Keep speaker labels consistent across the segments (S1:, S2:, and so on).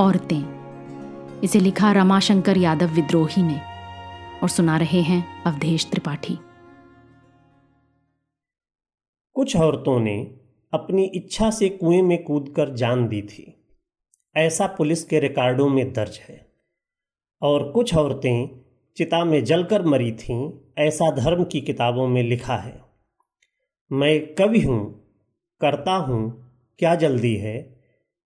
S1: औरतें। इसे लिखा रमाशंकर यादव विद्रोही ने और सुना रहे हैं अवधेश त्रिपाठी।
S2: कुछ औरतों ने अपनी इच्छा से कुएँ में कूदकर जान दी थी। ऐसा पुलिस के रिकॉर्डों में दर्ज है। और कुछ औरतें चिता में जलकर मरी थीं, ऐसा धर्म की किताबों में लिखा है। मैं कवि हूँ, करता हूँ, क्या जल्दी है?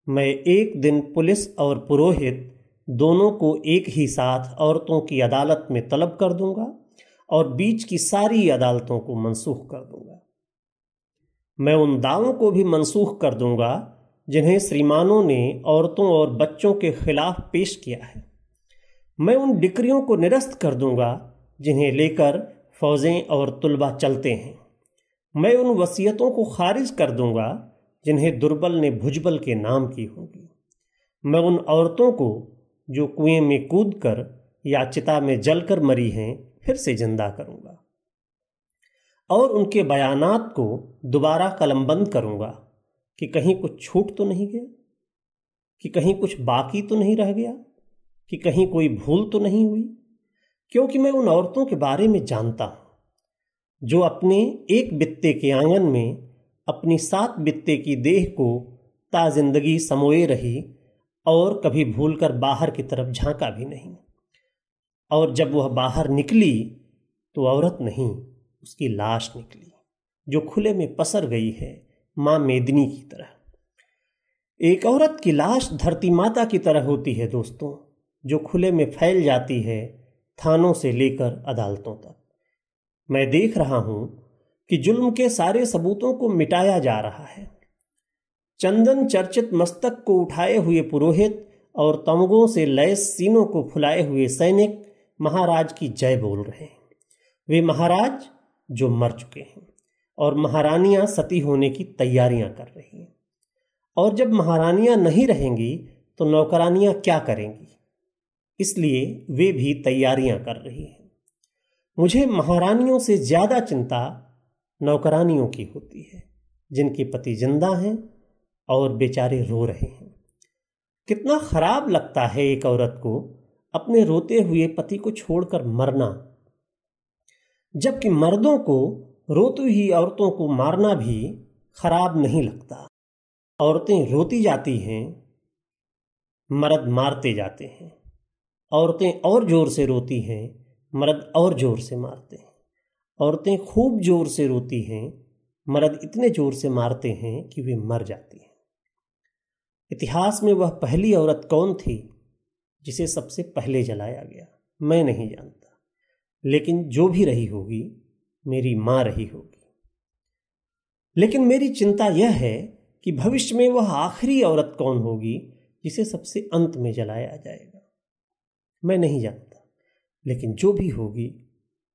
S2: मैं एक दिन पुलिस और पुरोहित दोनों को एक ही साथ औरतों की अदालत में तलब कर दूँगा और बीच की सारी अदालतों को मनसूख कर दूँगा। मैं उन दावों को भी मनसूख कर दूँगा जिन्हें श्रीमानों ने औरतों और बच्चों के खिलाफ पेश किया है। मैं उन डिक्रियों को निरस्त कर दूँगा जिन्हें लेकर फौजें और तुलबा चलते हैं। मैं उन वसीयतों को खारिज कर दूँगा जिन्हें दुर्बल ने भुजबल के नाम की होगी। मैं उन औरतों को, जो कुएँ में कूद कर या चिता में जलकर मरी हैं, फिर से ज़िंदा करूँगा। और उनके बयानात को दोबारा कलमबंद करूँगा कि कहीं कुछ छूट तो नहीं गया, कि कहीं कुछ बाकी तो नहीं रह गया, कि कहीं कोई भूल तो नहीं हुई, क्योंकि मैं उन औरतों के बारे में जानता हूँ, जो अपने एक बित्ते के आँगन में अपनी सात बित्ते की देह को ताजिंदगी समोए रही और कभी भूलकर बाहर की तरफ़ झांका भी नहीं। और जब वह बाहर निकली तो औरत नहीं, उसकी लाश निकली, जो खुले में पसर गई है माँ मेदनी की तरह। एक औरत की लाश धरती माता की तरह होती है दोस्तों, जो खुले में फैल जाती है थानों से लेकर अदालतों तक। मैं देख रहा हूँ कि जुल्म के सारे सबूतों को मिटाया जा रहा है। चंदन चर्चित मस्तक को उठाए हुए पुरोहित और तमगों से लैस सीनों को फुलाए हुए सैनिक महाराज की जय बोल रहे हैं। वे महाराज जो मर चुके हैं और महारानियाँ सती होने की तैयारियाँ कर रही हैं। और जब महारानियाँ नहीं रहेंगी तो नौकरानियाँ क्या करेंगी? इसलिए वे भी तैयारियाँ कर रही हैं। मुझे महारानियों से ज़्यादा चिंता नौकरानियों की होती है, जिनके पति ज़िंदा हैं और बेचारे रो रहे हैं। कितना खराब लगता है एक औरत को अपने रोते हुए पति को छोड़कर मरना। जबकि मर्दों को रोती हुई औरतों को मारना भी खराब नहीं लगता। औरतें रोती जाती हैं, मर्द मारते जाते हैं। औरतें और ज़ोर से रोती हैं, मर्द और ज़ोर से मारते हैं। औरतें खूब ज़ोर से रोती हैं, मर्द इतने ज़ोर से मारते हैं कि वे मर जाती हैं। इतिहास में वह पहली औरत कौन थी जिसे सबसे पहले जलाया गया, मैं नहीं जानता। लेकिन जो भी रही होगी, मेरी माँ रही होगी। लेकिन मेरी चिंता यह है कि भविष्य में वह आखिरी औरत कौन होगी जिसे सबसे अंत में जलाया जाएगा, मैं नहीं जानता। लेकिन जो भी होगी